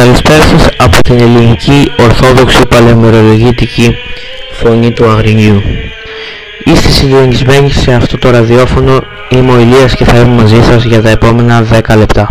Καλησπέρα σας από την ελληνική ορθόδοξη παλαιομερολογητική φωνή του Αγρινιού. Είστε συντονισμένοι σε αυτό το ραδιόφωνο, είμαι ο Ηλίας και θα είμαι μαζί σας για τα επόμενα 10 λεπτά.